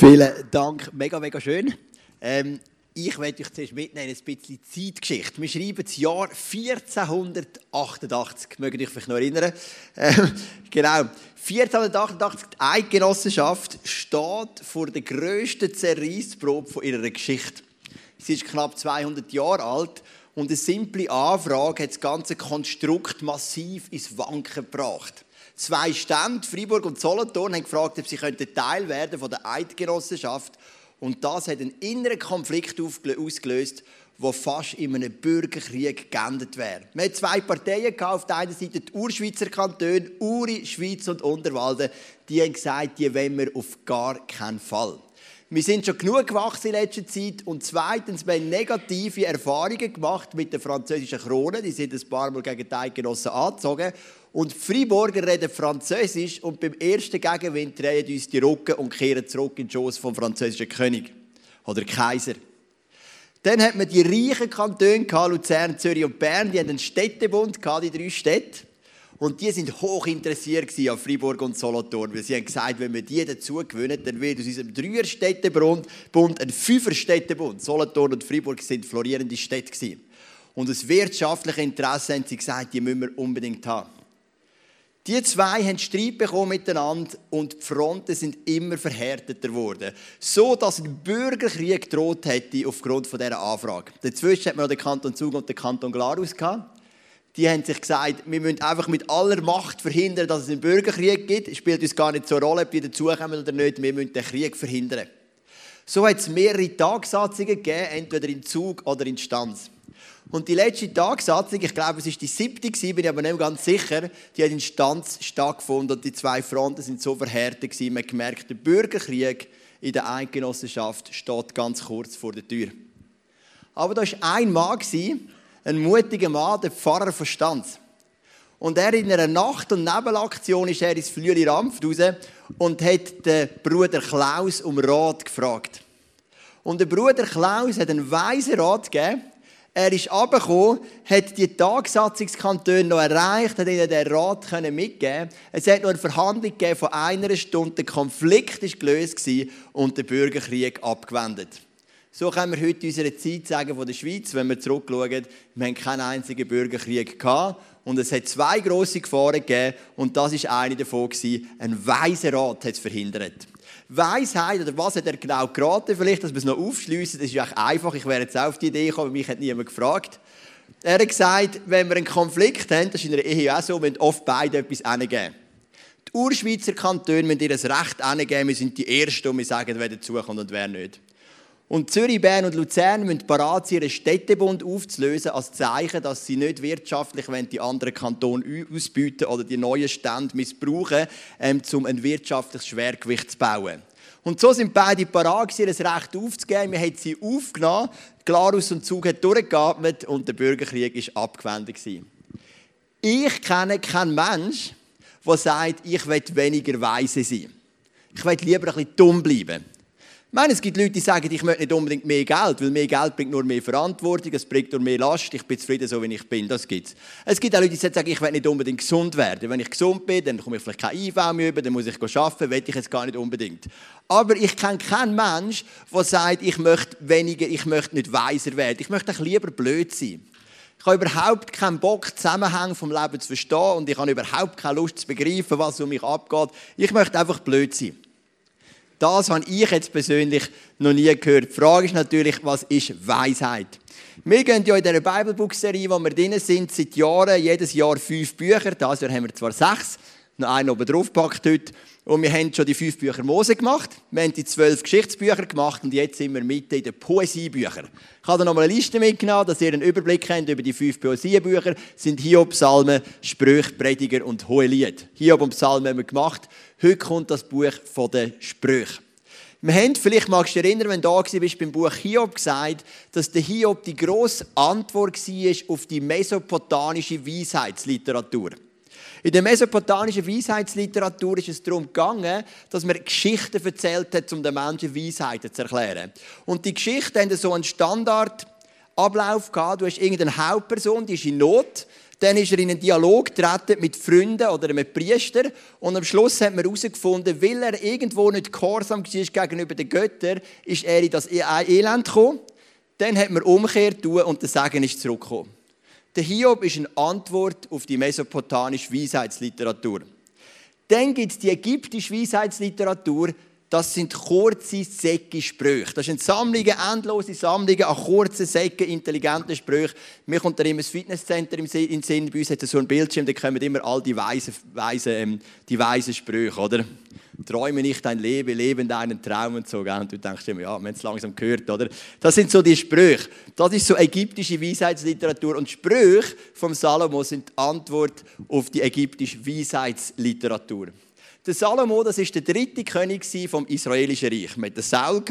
Vielen Dank, mega, mega schön. Ähm, ich werde euch zuerst mitnehmen, ein bisschen Zeitgeschichte. Wir schreiben das Jahr 1488, mögt ihr euch vielleicht noch erinnern. Ähm, genau, 1488, die Eidgenossenschaft steht vor der grössten Zerreissprobe ihrer Geschichte. Sie ist knapp 200 Jahre alt und eine simple Anfrage hat das ganze Konstrukt massiv ins Wanken gebracht. Zwei Stände, Freiburg und Solothurn, haben gefragt, ob sie Teil werden von der Eidgenossenschaft. Und das hat einen inneren Konflikt ausgelöst, der fast in einem Bürgerkrieg geendet wäre. Wir hatten zwei Parteien auf der einen Seite die Urschweizer Kantone, Uri, Schweiz und Unterwalden. Die haben gesagt, die wollen wir auf gar keinen Fall. Wir sind schon genug gewachsen in letzter Zeit. Und zweitens, wir haben negative Erfahrungen gemacht mit der französischen Krone. Die sind ein paar Mal gegen die Eidgenossen angezogen. Und die Freiburger reden Französisch und beim ersten Gegenwind drehen uns die Rücken und kehren zurück in den Schoß vom französischen König oder Kaiser. Dann hat man die reichen Kantone, Luzern, Zürich und Bern, die hatten einen Städtebund, die drei Städte. Und die sind hoch interessiert an Freiburg und Solothurn, weil sie haben gesagt, wenn wir die dazu gewinnen, dann wird aus unserem Dreierstädtebund ein Fünferstädtebund. Solothurn und Freiburg sind florierende Städte. Und aus wirtschaftlichem Interesse haben sie gesagt, die müssen wir unbedingt haben. Die zwei haben Streit bekommen miteinander und die Fronten sind immer verhärteter geworden. So, dass ein Bürgerkrieg droht hätte aufgrund dieser Anfrage. Dazwischen hat man den Kanton Zug und den Kanton Glarus die haben sich gesagt, wir müssen einfach mit aller Macht verhindern, dass es einen Bürgerkrieg gibt. Es spielt uns gar nicht so eine Rolle, ob die dazukommen oder nicht. Wir müssen den Krieg verhindern. So hat es mehrere Tagsatzungen gegeben, entweder in Zug oder in Stanz. Und die letzte Tagsatzung, ich glaube, es ist die siebte, bin ich aber nicht ganz sicher, die hat in Stanz stattgefunden und die zwei Fronten sind so verhärtet gewesen. Man gemerkt, der Bürgerkrieg in der Eidgenossenschaft steht ganz kurz vor der Tür. Aber da war ein Mann, ein mutiger Mann, der Pfarrer von Stanz. Und er in einer Nacht- und Nebelaktion ist er ins Flüeli Rampf raus und hat den Bruder Klaus um Rat gefragt. Und der Bruder Klaus hat einen weisen Rat gegeben. Er ist runtergekommen, hat die Tagsatzungskantone noch erreicht, hat ihnen den Rat mitgeben Es hat noch eine Verhandlung von einer Stunde. Der Konflikt war gelöst und der Bürgerkrieg abgewendet. So können wir heute unserer Zeit sagen von der Schweiz, wenn wir zurückschauen, wir haben keinen einzigen Bürgerkrieg gehabt und es hat zwei große Gefahren gegeben und das ist eine davon. Ein weiser Rat hat es verhindert. Weisheit, oder was hat er genau geraten, vielleicht, dass wir es noch aufschliessen, das ist eigentlich einfach, ich wäre jetzt auch auf die Idee gekommen, mich hat niemand gefragt. Er hat gesagt, wenn wir einen Konflikt haben, das ist in einer Ehe auch so, müssen oft beide etwas hingeben. Die Urschweizer Kantone müssen ihr Recht hingeben, wir sind die Ersten und wir sagen, wer dazukommt und wer nicht. Und Zürich, Bern und Luzern müssen bereit sein, ihren Städtebund aufzulösen, als Zeichen, dass sie nicht wirtschaftlich die anderen Kantone ausbieten oder die neuen Stände missbrauchen, ähm, um ein wirtschaftliches Schwergewicht zu bauen. Und so sind beide bereit, ihr Recht aufzugeben. Wir haben sie aufgenommen, Glarus und Zug hat durchgeatmet und der Bürgerkrieg war abgewendet. Ich kenne keinen Menschen, der sagt, ich will weniger weise sein. Ich will lieber ein bisschen dumm bleiben. Ich meine, es gibt Leute, die sagen, ich möchte nicht unbedingt mehr Geld, weil mehr Geld bringt nur mehr Verantwortung, es bringt nur mehr Last, ich bin zufrieden, so wie ich bin. Das gibt's. Es gibt auch Leute, die sagen, ich will nicht unbedingt gesund werden. Wenn ich gesund bin, dann komme ich vielleicht kein IV mehr über, dann muss ich arbeiten, will ich jetzt gar nicht unbedingt. Aber ich kenne keinen Menschen, der sagt, ich möchte weniger, ich möchte nicht weiser werden. Ich möchte lieber blöd sein. Ich habe überhaupt keinen Bock, Zusammenhänge vom Leben zu verstehen und ich habe überhaupt keine Lust zu begreifen, was um mich abgeht. Ich möchte einfach blöd sein. Das habe ich jetzt persönlich noch nie gehört. Die Frage ist natürlich, was ist Weisheit? Wir gehen ja in dieser Bibelbook-Serie, wo wir drin sind, seit Jahren, jedes Jahr fünf Bücher. Dieses Jahr haben wir zwar sechs, noch einen oben drauf gepackt heute. Und wir haben schon die fünf Bücher Mose gemacht. Wir haben die zwölf Geschichtsbücher gemacht und jetzt sind wir mitten in den Poesiebüchern. Ich habe da nochmal eine Liste mitgenommen, dass ihr einen Überblick habt über die fünf Poesiebücher. Das sind Hiob, Psalmen, Sprüche, Prediger und Hohelied. Hiob und Psalmen haben wir gemacht. Heute kommt das Buch von den Sprüchen. Wir haben, vielleicht magst du dich erinnern, wenn du da bist, beim Buch Hiob gesagt, dass der Hiob die grosse Antwort war auf die mesopotanische Weisheitsliteratur. In der mesopotamischen Weisheitsliteratur ist es darum gegangen, dass man Geschichten erzählt hat, um den Menschen Weisheiten zu erklären. Und die Geschichten haben so einen Standardablauf. Du hast irgendeine Hauptperson, die ist in Not. Dann ist er in einen Dialog getreten mit Freunden oder mit Priestern und am Schluss hat man herausgefunden, weil er irgendwo nicht gehorsam war gegenüber den Göttern, ist er in das e- Elend gekommen. Dann hat man umgekehrt und der Segen ist zurückgekommen. Der Hiob ist eine Antwort auf die mesopotamische Weisheitsliteratur. Dann gibt es die ägyptische Weisheitsliteratur, das sind kurze, säcke Sprüche. Das sind Sammlungen, endlose Sammlungen an kurzen, säcken, intelligenten Sprüchen. Mir kommt da immer das Fitnesscenter den Sinn. Bei uns hat so ein Bildschirm, da kommen immer all die weisen, weisen, ähm, die weisen Sprüche, oder? Träume nicht dein Leben, lebe deinen Traum und so. Gell? Und du denkst immer, ja, wir haben es langsam gehört, oder? Das sind so die Sprüche. Das ist so ägyptische Weisheitsliteratur. Und Sprüche vom Salomo sind die Antwort auf die ägyptische Weisheitsliteratur. Der Salomo, das ist der dritte König vom israelischen Reich. Mit der Saul,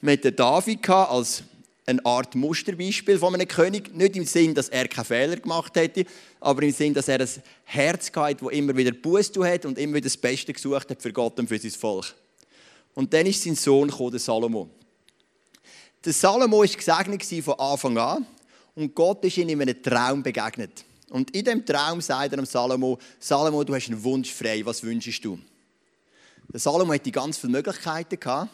mit der David als eine Art Musterbeispiel von einem König. Nicht im Sinn, dass er keinen Fehler gemacht hätte, aber im Sinn, dass er ein Herz hatte, das immer wieder Buß hat und immer wieder das Beste gesucht hat für Gott und für sein Volk. Und dann ist sein Sohn gekommen, der Salomo. Der Salomo war gesegnet von Anfang an und Gott ist ihm in einem Traum begegnet. Und in dem Traum sagt er dem Salomo, Salomo, du hast einen Wunsch frei, was wünschst du? Der Salomo hatte ganz viele Möglichkeiten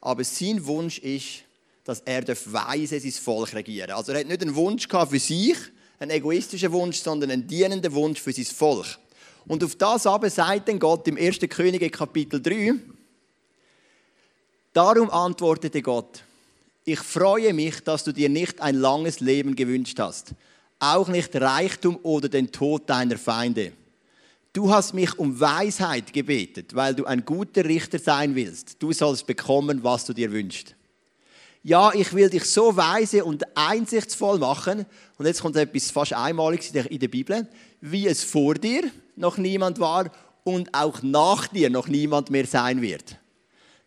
aber sein Wunsch ist, dass er weise sein Volk regieren Also er hat nicht einen Wunsch für sich, einen egoistischen Wunsch, sondern einen dienenden Wunsch für sein Volk. Und auf das aber sagt dann Gott im 1. Könige Kapitel 3, Darum antwortete Gott, ich freue mich, dass du dir nicht ein langes Leben gewünscht hast, auch nicht Reichtum oder den Tod deiner Feinde. Du hast mich um Weisheit gebetet, weil du ein guter Richter sein willst. Du sollst bekommen, was du dir wünschst. Ja, ich will dich so weise und einsichtsvoll machen. Und jetzt kommt etwas fast Einmaliges in der Bibel, wie es vor dir noch niemand war und auch nach dir noch niemand mehr sein wird.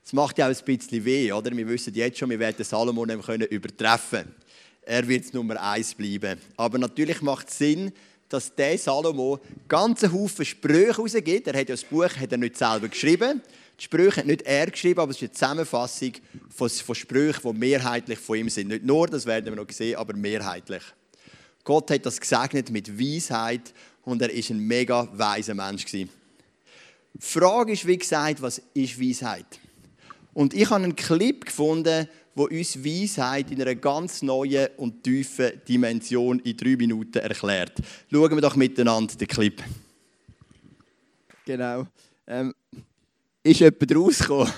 Das macht ja auch ein bisschen weh, oder? Wir wissen jetzt schon, wir werden Salomon übertreffen können er wird Nummer eins bleiben. Aber natürlich macht es Sinn, dass der Salomo ganzen Haufen Sprüche rausgibt. Er hat ja das Buch hat er nicht selber geschrieben. Die Sprüche hat nicht er geschrieben, aber es ist eine Zusammenfassung von, von Sprüchen, die mehrheitlich von ihm sind. Nicht nur, das werden wir noch sehen, aber mehrheitlich. Gott hat das gesegnet mit Weisheit und er ist ein mega weiser Mensch. Die Frage ist, wie gesagt, was ist Weisheit? Und ich habe einen Clip gefunden, wo uns Weisheit in einer ganz neuen und tiefen Dimension in drei Minuten erklärt. Schauen wir doch miteinander den Clip. Genau. Ähm, ist jemand rausgekommen?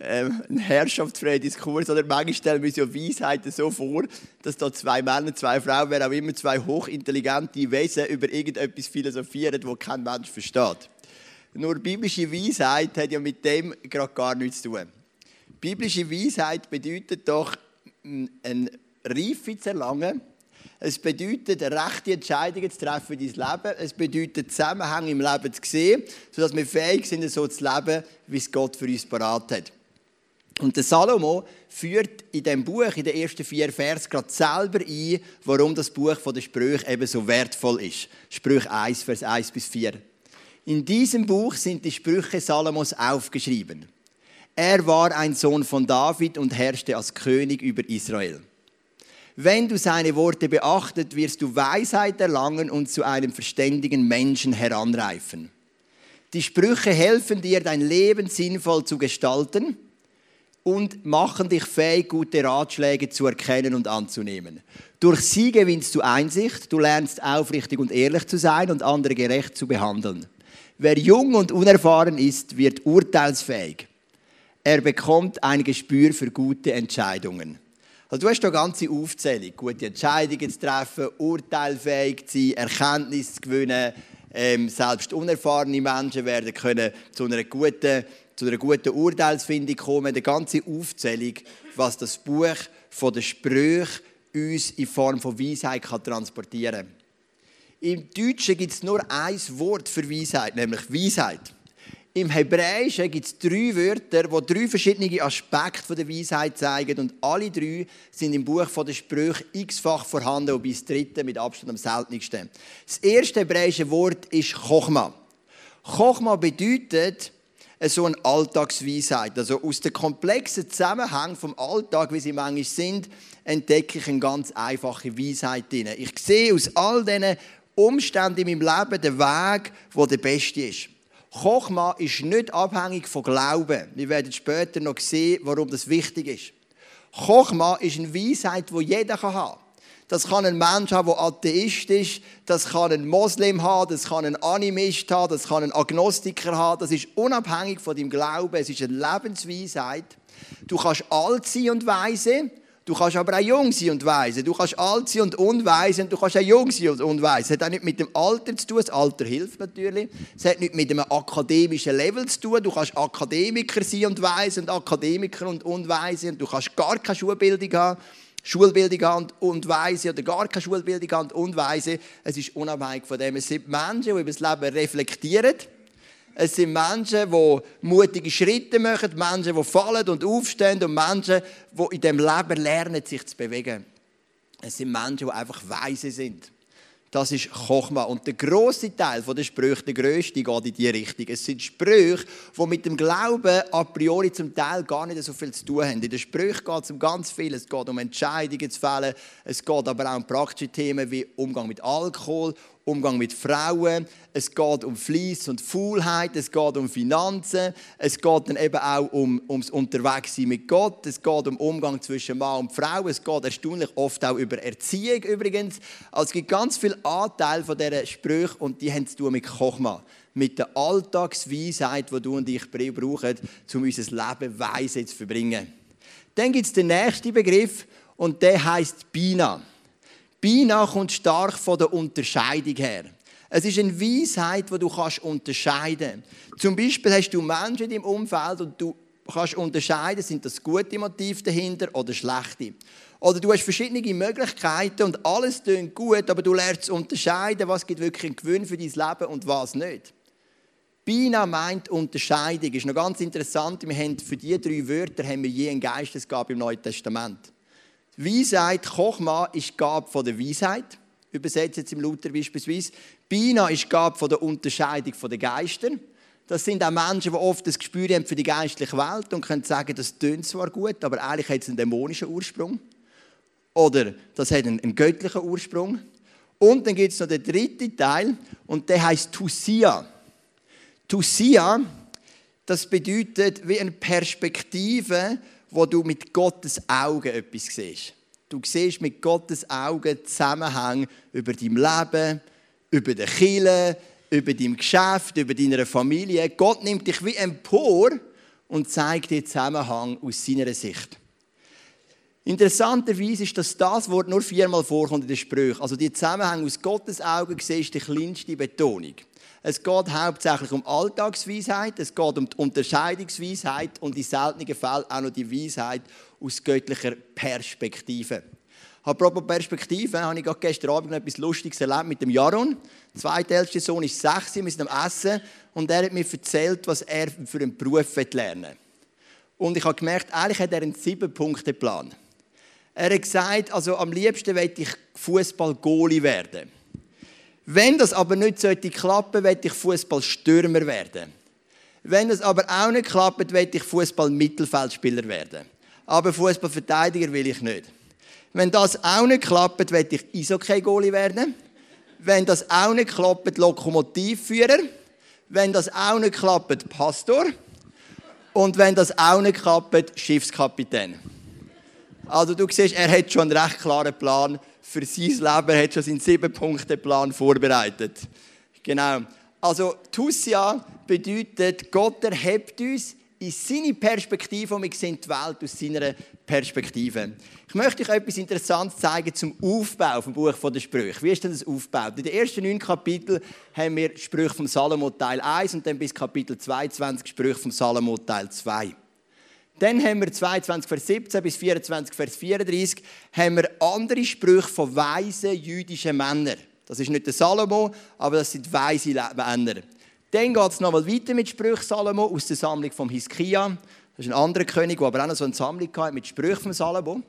Ähm, ein herrschaftsfreier Diskurs. Oder manchmal stellen wir uns ja Weisheiten so vor, dass da zwei Männer, zwei Frauen, wer auch immer, zwei hochintelligente Wesen über irgendetwas philosophieren, das kein Mensch versteht. Nur biblische Weisheit hat ja mit dem gerade gar nichts zu tun. Biblische Weisheit bedeutet doch, eine Reife zu erlangen. Es bedeutet, rechte Entscheidungen zu treffen in dein Leben. Es bedeutet, Zusammenhänge im Leben zu sehen, sodass wir fähig sind, so zu leben, wie es Gott für uns parat hat. Und der Salomo führt in dem Buch, in den ersten vier Vers, gerade selber ein, warum das Buch von der Sprüche eben so wertvoll ist. Sprüche 1, Vers 1 bis 4. In diesem Buch sind die Sprüche Salomos aufgeschrieben. Er war ein Sohn von David und herrschte als König über Israel. Wenn du seine Worte beachtet, wirst du Weisheit erlangen und zu einem verständigen Menschen heranreifen. Die Sprüche helfen dir, dein Leben sinnvoll zu gestalten und machen dich fähig, gute Ratschläge zu erkennen und anzunehmen. Durch sie gewinnst du Einsicht, du lernst aufrichtig und ehrlich zu sein und andere gerecht zu behandeln. Wer jung und unerfahren ist, wird urteilsfähig. Er bekommt ein Gespür für gute Entscheidungen. Also du hast da ganze Aufzählung, gute Entscheidungen zu treffen, urteilfähig zu sein, Erkenntnis zu gewinnen. Ähm, selbst unerfahrene Menschen werden können zu einer guten, zu einer guten Urteilsfindung kommen. Eine ganze Aufzählung, was das Buch von der Sprüche uns in Form von Weisheit kann transportieren kann. Im Deutschen gibt es nur ein Wort für Weisheit, nämlich Weisheit. Im Hebräischen gibt es drei Wörter, die drei verschiedene Aspekte der Weisheit zeigen. Und alle drei sind im Buch der Sprüche x-fach vorhanden, wobei das dritte mit Abstand am seltensten. Das erste hebräische Wort ist Chochma. Chochma bedeutet so eine Alltagsweisheit. Also aus den komplexen Zusammenhängen vom Alltag, wie sie manchmal sind, entdecke ich eine ganz einfache Weisheit drin. Ich sehe aus all diesen Umständen in meinem Leben den Weg, der der beste ist. Kochma ist nicht abhängig von Glauben. Wir werden später noch sehen, warum das wichtig ist. Kochma ist eine Weisheit, die jeder haben kann. Das kann ein Mensch haben, der Atheist ist. Das kann ein Moslem haben. Das kann ein Animist haben. Das kann ein Agnostiker haben. Das ist unabhängig von deinem Glauben. Es ist eine Lebensweisheit. Du kannst alt sein und weise. Du kannst aber auch jung sein und weise. Du kannst alt sein und unweise und du kannst auch jung sein und unweise. Es hat auch nichts mit dem Alter zu tun. Das Alter hilft natürlich. Es hat nichts mit einem akademischen Level zu tun. Du kannst Akademiker sein und weise und Akademiker und unweise und du kannst gar keine Schulbildung haben. Schulbildung haben und weise oder gar keine Schulbildung haben und weise. Es ist unabhängig von dem. Es sind Menschen, die über das Leben reflektieren es sind Menschen, die mutige Schritte machen, Menschen, die fallen und aufstehen und Menschen, die in dem Leben lernen, sich zu bewegen. Es sind Menschen, die einfach weise sind. Das ist Chochma. Und der große Teil der Sprüche, der grösste, geht in diese Richtung. Es sind Sprüche, die mit dem Glauben a priori zum Teil gar nicht so viel zu tun haben. In den Sprüchen geht es um ganz viel. Es geht um Entscheidungen zu fällen. Es geht aber auch um praktische Themen wie Umgang mit Alkohol, Umgang mit Frauen, es geht um Fleiss und Faulheit, es geht um Finanzen, es geht dann eben auch um, ums Unterwegssein mit Gott, es geht um Umgang zwischen Mann und Frau, es geht erstaunlich oft auch über Erziehung übrigens. Also es gibt ganz viele Anteile von dieser Sprüche und die haben zu tun mit Kochma, mit der Alltagsweisheit, die du und ich brauchen, um unser Leben weise zu verbringen. Dann gibt es den nächsten Begriff und der heißt Bina. Bina kommt stark von der Unterscheidung her. Es ist eine Weisheit, die du kannst unterscheiden kannst. Zum Beispiel hast du Menschen in deinem Umfeld und du kannst unterscheiden, sind das gute Motive dahinter oder schlechte. Oder du hast verschiedene Möglichkeiten und alles klingt gut, aber du lernst unterscheiden, was gibt wirklich einen Gewinn für dein Leben und was nicht. Bina meint Unterscheidung. Ist noch ganz interessant. Wir haben für diese drei Wörter haben wir je einen Geistesgabe im Neuen Testament. Weisheit, Kochma ist Gabe von der Weisheit, übersetzt jetzt im Luther beispielsweise. Bina ist Gabe von der Unterscheidung der Geister. Das sind auch Menschen, die oft das Gespür haben für die geistliche Welt und können sagen, das tönt zwar gut, aber eigentlich hat es einen dämonischen Ursprung. Oder das hat einen, einen göttlichen Ursprung. Und dann gibt es noch den dritten Teil und der heißt Tusia. Tusia, das bedeutet wie eine Perspektive wo du mit Gottes Augen etwas siehst. Du siehst mit Gottes Augen Zusammenhang über dein Leben, über den Kille, über dein Geschäft, über deine Familie. Gott nimmt dich wie empor und zeigt dir Zusammenhang aus seiner Sicht. Interessanterweise ist, dass das Wort nur viermal vorkommt in den Sprüchen. Also die Zusammenhänge aus Gottes Augen siehst die kleinste Betonung. Es geht hauptsächlich um Alltagsweisheit, es geht um die Unterscheidungsweisheit und in seltenen Fällen auch noch die Weisheit aus göttlicher Perspektive. Apropos Perspektive, habe ich gestern Abend noch etwas Lustiges erlebt mit dem Jaron. Der zweitälteste Sohn ist sechs, wir sind am Essen und er hat mir erzählt, was er für einen Beruf lernen will. Und ich habe gemerkt, eigentlich hat er einen Sieben-Punkte-Plan. Er hat gesagt, also am liebsten möchte ich Fußball-Goalie werden. Wenn das aber nicht sollte klappen, werde ich Fußballstürmer werden. Wenn das aber auch nicht klappt, werde ich Fußball-Mittelfeldspieler werden. Aber Fußballverteidiger will ich nicht. Wenn das auch nicht klappt, werde ich Eishockey-Goalie werden. Wenn das auch nicht klappt, Lokomotivführer. Wenn das auch nicht klappt, Pastor. Und wenn das auch nicht klappt, Schiffskapitän. Also du siehst, er hat schon einen recht klaren Plan für sein Leben. Er hat schon seinen Sieben-Punkte-Plan vorbereitet. Genau. Also Tussia bedeutet, Gott erhebt uns in seine Perspektive und wir sehen die Welt aus seiner Perspektive. Ich möchte euch etwas Interessantes zeigen zum Aufbau vom Buch der Sprüche. Wie ist denn das aufgebaut? In den ersten neun Kapiteln haben wir Sprüche vom Salomo Teil 1 und dann bis Kapitel 22 Sprüche vom Salomo Teil 2. Dann haben wir 22, Vers 17 bis 24, Vers 34, haben wir andere Sprüche von weisen jüdischen Männern. Das ist nicht der Salomo, aber das sind weise Männer. Dann geht es nochmal weiter mit Sprüchen Salomo aus der Sammlung von Hiskia. Das ist ein anderer König, der aber auch noch so eine Sammlung hatte mit Sprüchen von Salomo.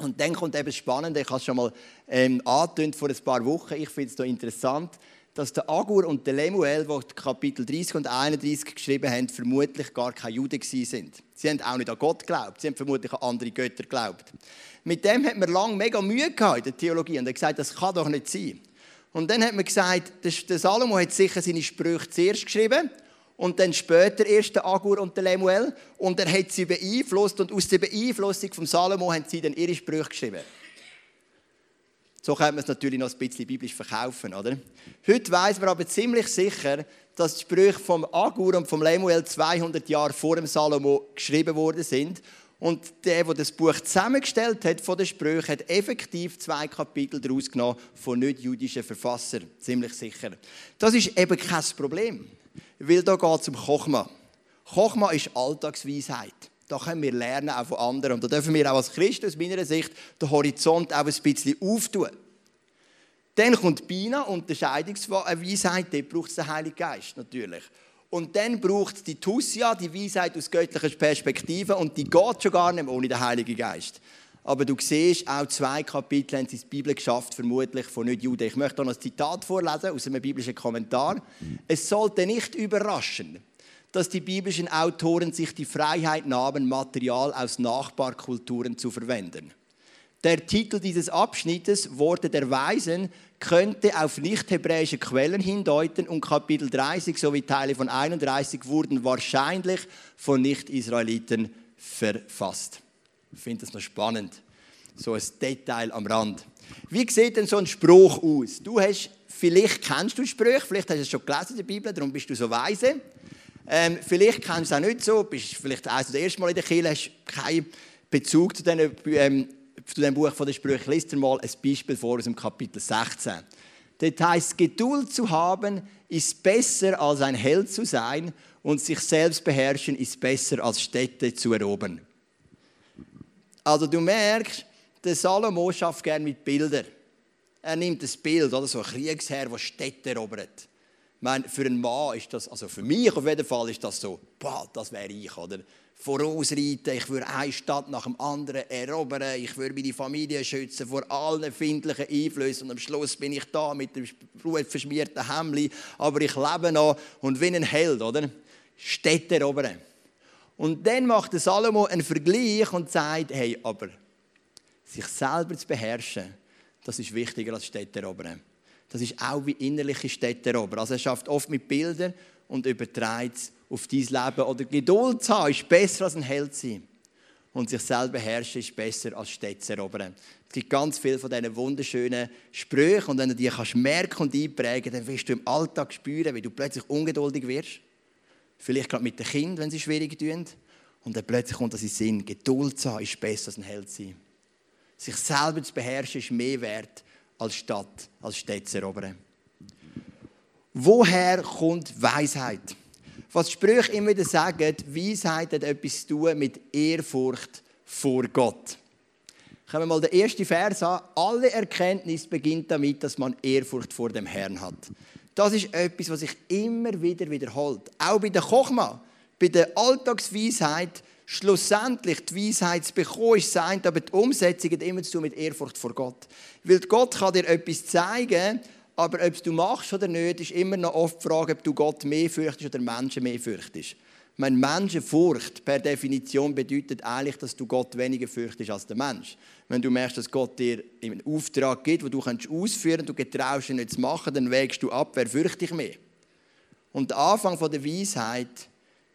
Und dann kommt eben das Spannende, ich habe es schon mal ähm, vor ein paar Wochen, ich finde es interessant. Dass der Agur und der Lemuel, die Kapitel 30 und 31 geschrieben haben, vermutlich gar keine Juden sind. Sie haben auch nicht an Gott geglaubt, sie haben vermutlich an andere Götter geglaubt. Mit dem hat man lange mega Mühe gehabt in der Theologie und hat gesagt, das kann doch nicht sein. Und dann hat man gesagt, der Salomo hat sicher seine Sprüche zuerst geschrieben und dann später erst der Agur und der Lemuel und er hat sie beeinflusst und aus der Beeinflussung von Salomo haben sie dann ihre Sprüche geschrieben. So kann man es natürlich noch ein bisschen biblisch verkaufen, oder? Heute weiß man aber ziemlich sicher, dass die Sprüche vom Agur und vom Lemuel 200 Jahre vor dem Salomo geschrieben worden sind. Und der, der das Buch zusammengestellt hat von den Sprüchen, hat effektiv zwei Kapitel daraus genommen von nicht-jüdischen Verfassern. Ziemlich sicher. Das ist eben kein Problem, weil da geht es um Chochma. Chochma ist Alltagsweisheit. Da können wir lernen, auch von anderen. Und da dürfen wir auch als Christen aus meiner Sicht den Horizont auch ein bisschen auftun. Dann kommt Bina, Unterscheidungsweisheit, dort braucht es den Heiligen Geist natürlich. Und dann braucht es die Tussia, die Weisheit aus göttlicher Perspektive, und die geht schon gar nicht ohne den Heiligen Geist. Aber du siehst, auch zwei Kapitel haben sie die Bibel geschafft, vermutlich von Nicht-Juden. Ich möchte noch ein Zitat vorlesen aus einem biblischen Kommentar. Es sollte nicht überraschen, dass die biblischen Autoren sich die Freiheit nahmen, Material aus Nachbarkulturen zu verwenden. Der Titel dieses Abschnittes, Worte der Weisen, könnte auf nicht-hebräische Quellen hindeuten und Kapitel 30 sowie Teile von 31 wurden wahrscheinlich von Nicht-Israeliten verfasst. Ich finde das noch spannend. So ein Detail am Rand. Wie sieht denn so ein Spruch aus? Du hast, vielleicht kennst du Sprüche, vielleicht hast du es schon gelesen in der Bibel, darum bist du so weise. Ähm, vielleicht kennst du es auch nicht so, bist vielleicht eines der erste Mal in der Kirche, hast keinen Bezug zu diesen, ähm, zu diesem Buch von den Sprüchen. Lies dir mal ein Beispiel vor aus dem Kapitel 16. Das heißt, Geduld zu haben ist besser als ein Held zu sein und sich selbst beherrschen ist besser als Städte zu erobern. Also du merkst, der Salomo schafft gerne mit Bildern. Er nimmt das Bild, oder so ein Kriegsherr, der Städte erobert meine, für einen Mann ist das, also für mich auf jeden Fall ist das so, boah, das wäre ich, oder? Vorausreiten, ich würde eine Stadt nach dem anderen erobern, ich würde meine Familie schützen vor allen empfindlichen Einflüssen und am Schluss bin ich da mit dem verschmierten Hemli, aber ich lebe noch und wie ein Held, oder? Städte erobern. Und dann macht Salomo einen Vergleich und sagt, hey, aber sich selber zu beherrschen, das ist wichtiger als Städte erobern das ist auch wie innerliche Städterober. Also er schafft oft mit Bildern und überträgt es auf dein Leben. Oder Geduld zu haben ist besser als ein Held sein. Und sich selber herrschen ist besser als Städte erobern. Es gibt ganz viele von diesen wunderschönen Sprüchen und wenn du die kannst merken und einprägen, dann wirst du im Alltag spüren, wie du plötzlich ungeduldig wirst. Vielleicht gerade mit den Kindern, wenn sie schwierig tun. Und dann plötzlich kommt das in den Sinn, Geduld zu haben ist besser als ein Held sein. Sich selber zu beherrschen ist mehr wert als Stadt, als Städte zu erobern. Woher kommt Weisheit? Was Sprüche immer wieder sagen, Weisheit hat etwas zu tun mit Ehrfurcht vor Gott. Kommen wir mal den ersten Vers an. Alle Erkenntnis beginnt damit, dass man Ehrfurcht vor dem Herrn hat. Das ist etwas, was sich immer wieder wiederholt. Auch bei der Kochma, bei der Alltagsweisheit schlussendlich die Weisheit zu bekommen, ist sein, aber die Umsetzung hat immer zu tun mit Ehrfurcht vor Gott. Weil Gott kann dir etwas zeigen, aber ob du machst oder nicht, ist immer noch oft die Frage, ob du Gott mehr fürchtest oder Menschen mehr fürchtest. Meine Menschenfurcht per Definition bedeutet eigentlich, dass du Gott weniger fürchtest als der Mensch. Wenn du merkst, dass Gott dir einen Auftrag gibt, wo du ausführen kannst, du getraust ihn nicht zu machen, dann wägst du ab, wer fürchtet dich mehr. Und der Anfang der Weisheit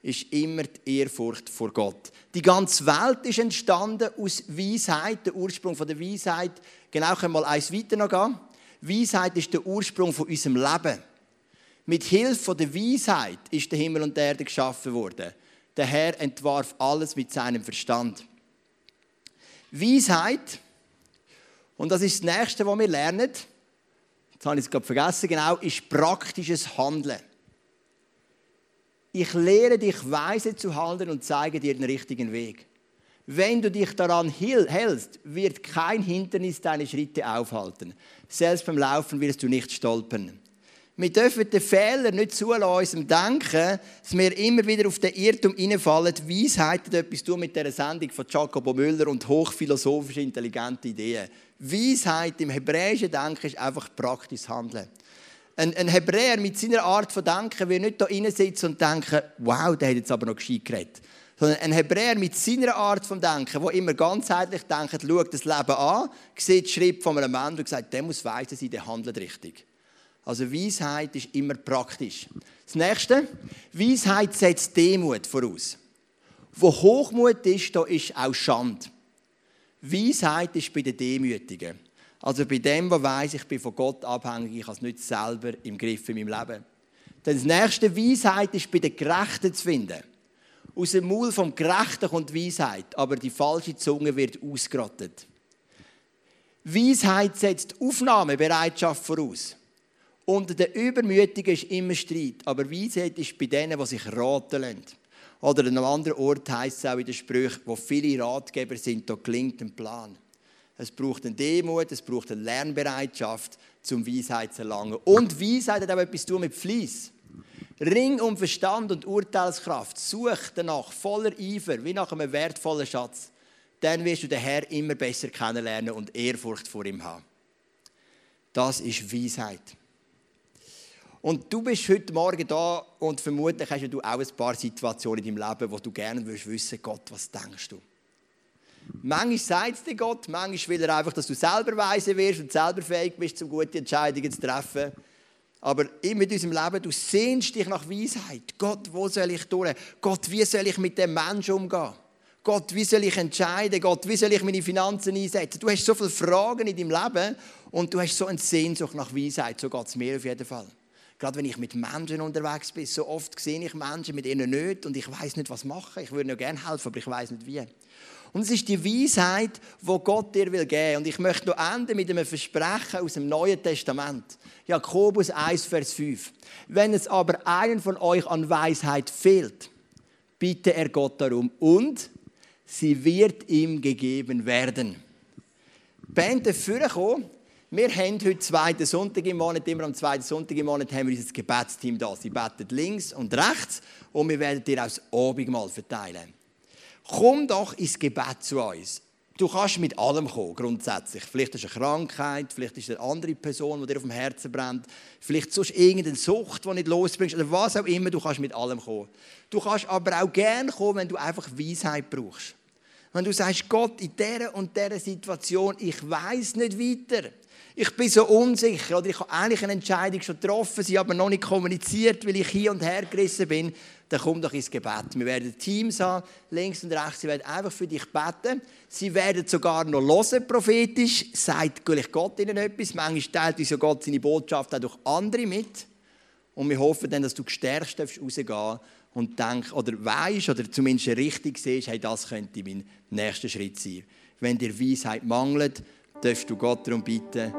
ist immer die Ehrfurcht vor Gott. Die ganze Welt ist entstanden aus Weisheit, der Ursprung von der Weisheit. Genau können wir mal eins weiter noch gehen. Weisheit ist der Ursprung von unserem Leben. Mit Hilfe der Weisheit ist der Himmel und die Erde geschaffen worden. Der Herr entwarf alles mit seinem Verstand. Weisheit, und das ist das Nächste, was wir lernen, jetzt habe ich es gerade vergessen, genau, ist praktisches Handeln ich lehre dich weise zu handeln und zeige dir den richtigen Weg. Wenn du dich daran hältst, wird kein Hindernis deine Schritte aufhalten. Selbst beim Laufen wirst du nicht stolpern. Wir dürfen den Fehler nicht zulassen, unserem Denken, dass wir immer wieder auf den Irrtum hineinfallen. Weisheit hat etwas tun mit der Sendung von Jacobo Müller und hochphilosophische, intelligente Ideen. Weisheit im hebräischen Denken ist einfach praktisches Handeln. Ein, ein Hebräer mit seiner Art von Denken will nicht da sitzen und denken, wow, der hat jetzt aber noch gescheit geredet. Sondern ein Hebräer mit seiner Art von Denken, der immer ganzheitlich denkt, schaut das Leben an, sieht den Schritt von einem Mann und sagt, der muss weise sein, der handelt richtig. Also Weisheit ist immer praktisch. Das nächste, Weisheit setzt Demut voraus. Wo Hochmut ist, da ist auch Schand. Weisheit ist bei den Demütigen. Also bei dem, der weiß, ich bin von Gott abhängig, ich habe es nicht selber im Griff in meinem Leben. Dann das nächste, Weisheit ist bei den Gerechten zu finden. Aus dem Maul vom Gerechten kommt Weisheit, aber die falsche Zunge wird ausgerottet. Weisheit setzt Aufnahmebereitschaft voraus. Unter den Übermütigen ist immer Streit, aber Weisheit ist bei denen, die sich raten lassen. Oder an einem anderen Ort heißt es auch in den Sprüchen, wo viele Ratgeber sind, da klingt ein Plan. Es braucht eine Demut, es braucht eine Lernbereitschaft, zum Weisheit zu erlangen. Und Weisheit hat auch etwas zu tun mit Fleiss. Ring um Verstand und Urteilskraft. Such danach voller Eifer, wie nach einem wertvollen Schatz. Dann wirst du den Herr immer besser kennenlernen und Ehrfurcht vor ihm haben. Das ist Weisheit. Und du bist heute Morgen da und vermutlich hast du auch ein paar Situationen in deinem Leben, wo du gerne wissen willst, Gott, was denkst du? Manchmal sagt es dir Gott, manchmal will er einfach, dass du selber weise wirst und selber fähig bist, um gute Entscheidungen zu treffen. Aber immer in unserem Leben, du sehnst dich nach Weisheit. Gott, wo soll ich durch? Gott, wie soll ich mit dem Menschen umgehen? Gott, wie soll ich entscheiden? Gott, wie soll ich meine Finanzen einsetzen? Du hast so viele Fragen in deinem Leben und du hast so eine Sehnsucht nach Weisheit. So geht es mir auf jeden Fall. Gerade wenn ich mit Menschen unterwegs bin, so oft sehe ich Menschen mit ihnen nicht und ich weiß nicht, was machen. Ich würde ihnen gerne helfen, aber ich weiß nicht wie. Und es ist die Weisheit, wo Gott dir will geben. Und ich möchte noch enden mit einem Versprechen aus dem Neuen Testament. Jakobus 1, Vers 5. Wenn es aber einen von euch an Weisheit fehlt, bitte er Gott darum und sie wird ihm gegeben werden. Band dafür. Wir haben heute zweiten Sonntag im Monat, immer am zweiten Sonntag im Monat haben wir unser Gebetsteam da. Sie beten links und rechts und wir werden dir auch das Abendmahl verteilen. Komm doch ins Gebet zu uns. Du kannst mit allem kommen, grundsätzlich. Vielleicht ist eine Krankheit, vielleicht ist eine andere Person, die dir auf dem Herzen brennt, vielleicht sonst irgendeine Sucht, die nicht losbringst, oder was auch immer, du kannst mit allem kommen. Du kannst aber auch gerne kommen, wenn du einfach Weisheit brauchst. Wenn du sagst, Gott, in dieser und dieser Situation, ich weiß nicht weiter ich bin so unsicher oder ich habe eigentlich eine Entscheidung schon getroffen, sie aber noch nicht kommuniziert, weil ich hier und her gerissen bin, dann komm doch ins Gebet. Wir werden Teams haben, links und rechts, sie werden einfach für dich beten. Sie werden sogar noch hören, prophetisch, sagt Gott ihnen etwas. Manchmal teilt uns Gott seine Botschaft auch durch andere mit. Und wir hoffen dann, dass du gestärkt rausgehen und denkst, oder weißt, oder zumindest richtig siehst, hey, das könnte mein nächster Schritt sein. Wenn dir Weisheit mangelt, darfst du Gott darum bitten,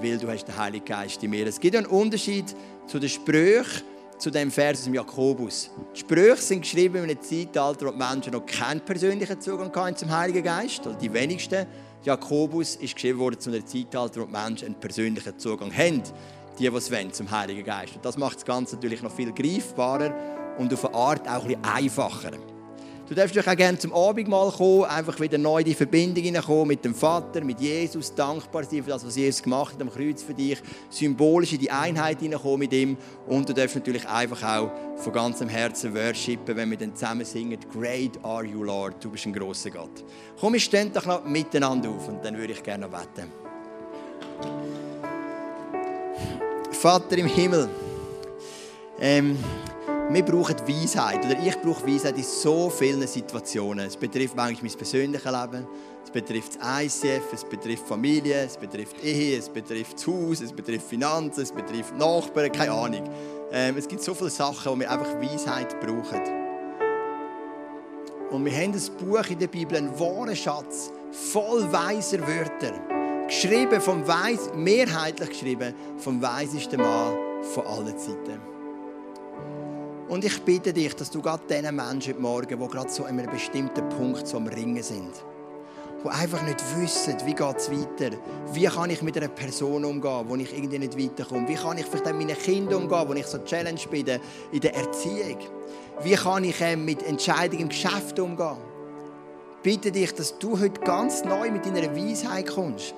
weil du hast den Heiligen Geist in mir. Es gibt einen Unterschied zu den Sprüchen, zu dem Vers aus dem Jakobus. Die Sprüche sind geschrieben in einem Zeitalter, wo die Menschen noch keinen persönlichen Zugang hatten zum Heiligen Geist, oder die wenigsten. Jakobus ist geschrieben worden zu einem Zeitalter, wo die Menschen einen persönlichen Zugang haben, die, die es wollen, zum Heiligen Geist. Und das macht das Ganze natürlich noch viel greifbarer und auf eine Art auch ein bisschen einfacher. Du darfst auch gerne zum Abendmahl kommen, einfach wieder neu in die Verbindung hineinkommen mit dem Vater, mit Jesus, dankbar sein für das, was Jesus gemacht hat am Kreuz für dich, symbolisch in die Einheit hineinkommen mit ihm und du darfst natürlich einfach auch von ganzem Herzen worshipen, wenn wir dann zusammen singen, Great are you, Lord, du bist ein grosser Gott. Komm, wir stehen doch noch miteinander auf und dann würde ich gerne noch beten. Vater im Himmel, ähm, wir brauchen Weisheit oder ich brauche Weisheit in so vielen Situationen. Es betrifft manchmal mein persönliches Leben, es betrifft das ICF, es betrifft Familie, es betrifft Ehe, es betrifft das Haus, es betrifft Finanzen, es betrifft Nachbarn, keine Ahnung. Ähm, es gibt so viele Sachen, wo wir einfach Weisheit brauchen. Und wir haben ein Buch in der Bibel, einen wahren Schatz, voll weiser Wörter. Geschrieben vom Weis, mehrheitlich geschrieben vom weisesten Mann von allen Zeiten. Und ich bitte dich, dass du gerade diesen Menschen morgen, die gerade so an einem bestimmten Punkt am Ringen sind, die einfach nicht wissen, wie geht es weiter, wie kann ich mit einer Person umgehen, wo ich irgendwie nicht weiterkomme, wie kann ich vielleicht mit meinen Kindern umgehen, wo ich so Challenge bin in der Erziehung, wie kann ich ähm, mit Entscheidungen im Geschäft umgehen. Bitte dich, dass du heute ganz neu mit deiner Weisheit kommst,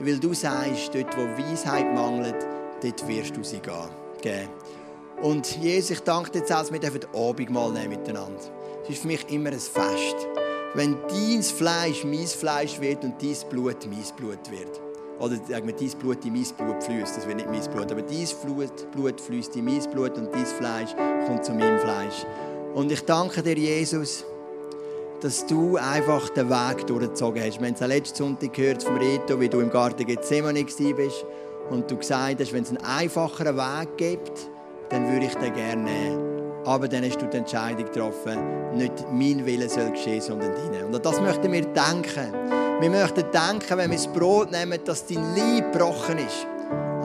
weil du sagst, dort wo Weisheit mangelt, dort wirst du sie geben. Und Jesus, ich danke dir dass wir dürfen Abendmahl nehmen miteinander. Es ist für mich immer ein Fest. Wenn dein Fleisch mein Fleisch wird und dein Blut mein Blut wird. Oder sagen wir, dein Blut in mein Blut fließt. Das wird nicht mein Blut, aber dein Blut, fließt in mein Blut und dein Fleisch kommt zu meinem Fleisch. Und ich danke dir, Jesus, dass du einfach den Weg durchgezogen hast. Wir haben es letzten Sonntag gehört vom Reto, wie du im Garten Gethsemane bist und du gesagt hast, wenn es einen einfacheren Weg gibt, dann würde ich den gerne nehmen. Aber dann hast du die Entscheidung getroffen, nicht mein Wille soll geschehen, sondern deine. Und an das möchten wir denken. Wir möchten denken, wenn wir das Brot nehmen, dass dein Leib gebrochen ist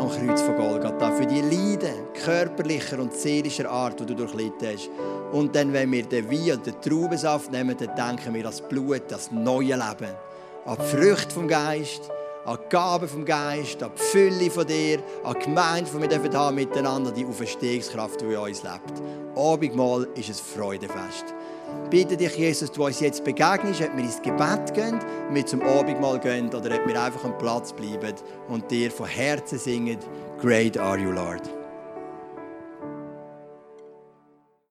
am Kreuz von Golgatha. Für die Leiden körperlicher und seelischer Art, die du durchlitten hast. Und dann, wenn wir den Wein und den Traubensaft nehmen, dann denken wir an das Blut, das neue Leben. An die Früchte vom Geist an die Gaben vom Geist, an die Fülle von dir, an die Gemeinde, die wir dürfen haben miteinander, die Auferstehungskraft, die in uns lebt. Abendmahl ist ein Freudefest. Bitte dich, Jesus, du uns jetzt begegnest, ob wir ins Gebet gehen, wir zum Abendmahl gehen oder ob wir einfach am Platz bleiben und dir von Herzen singen, Great are you, Lord.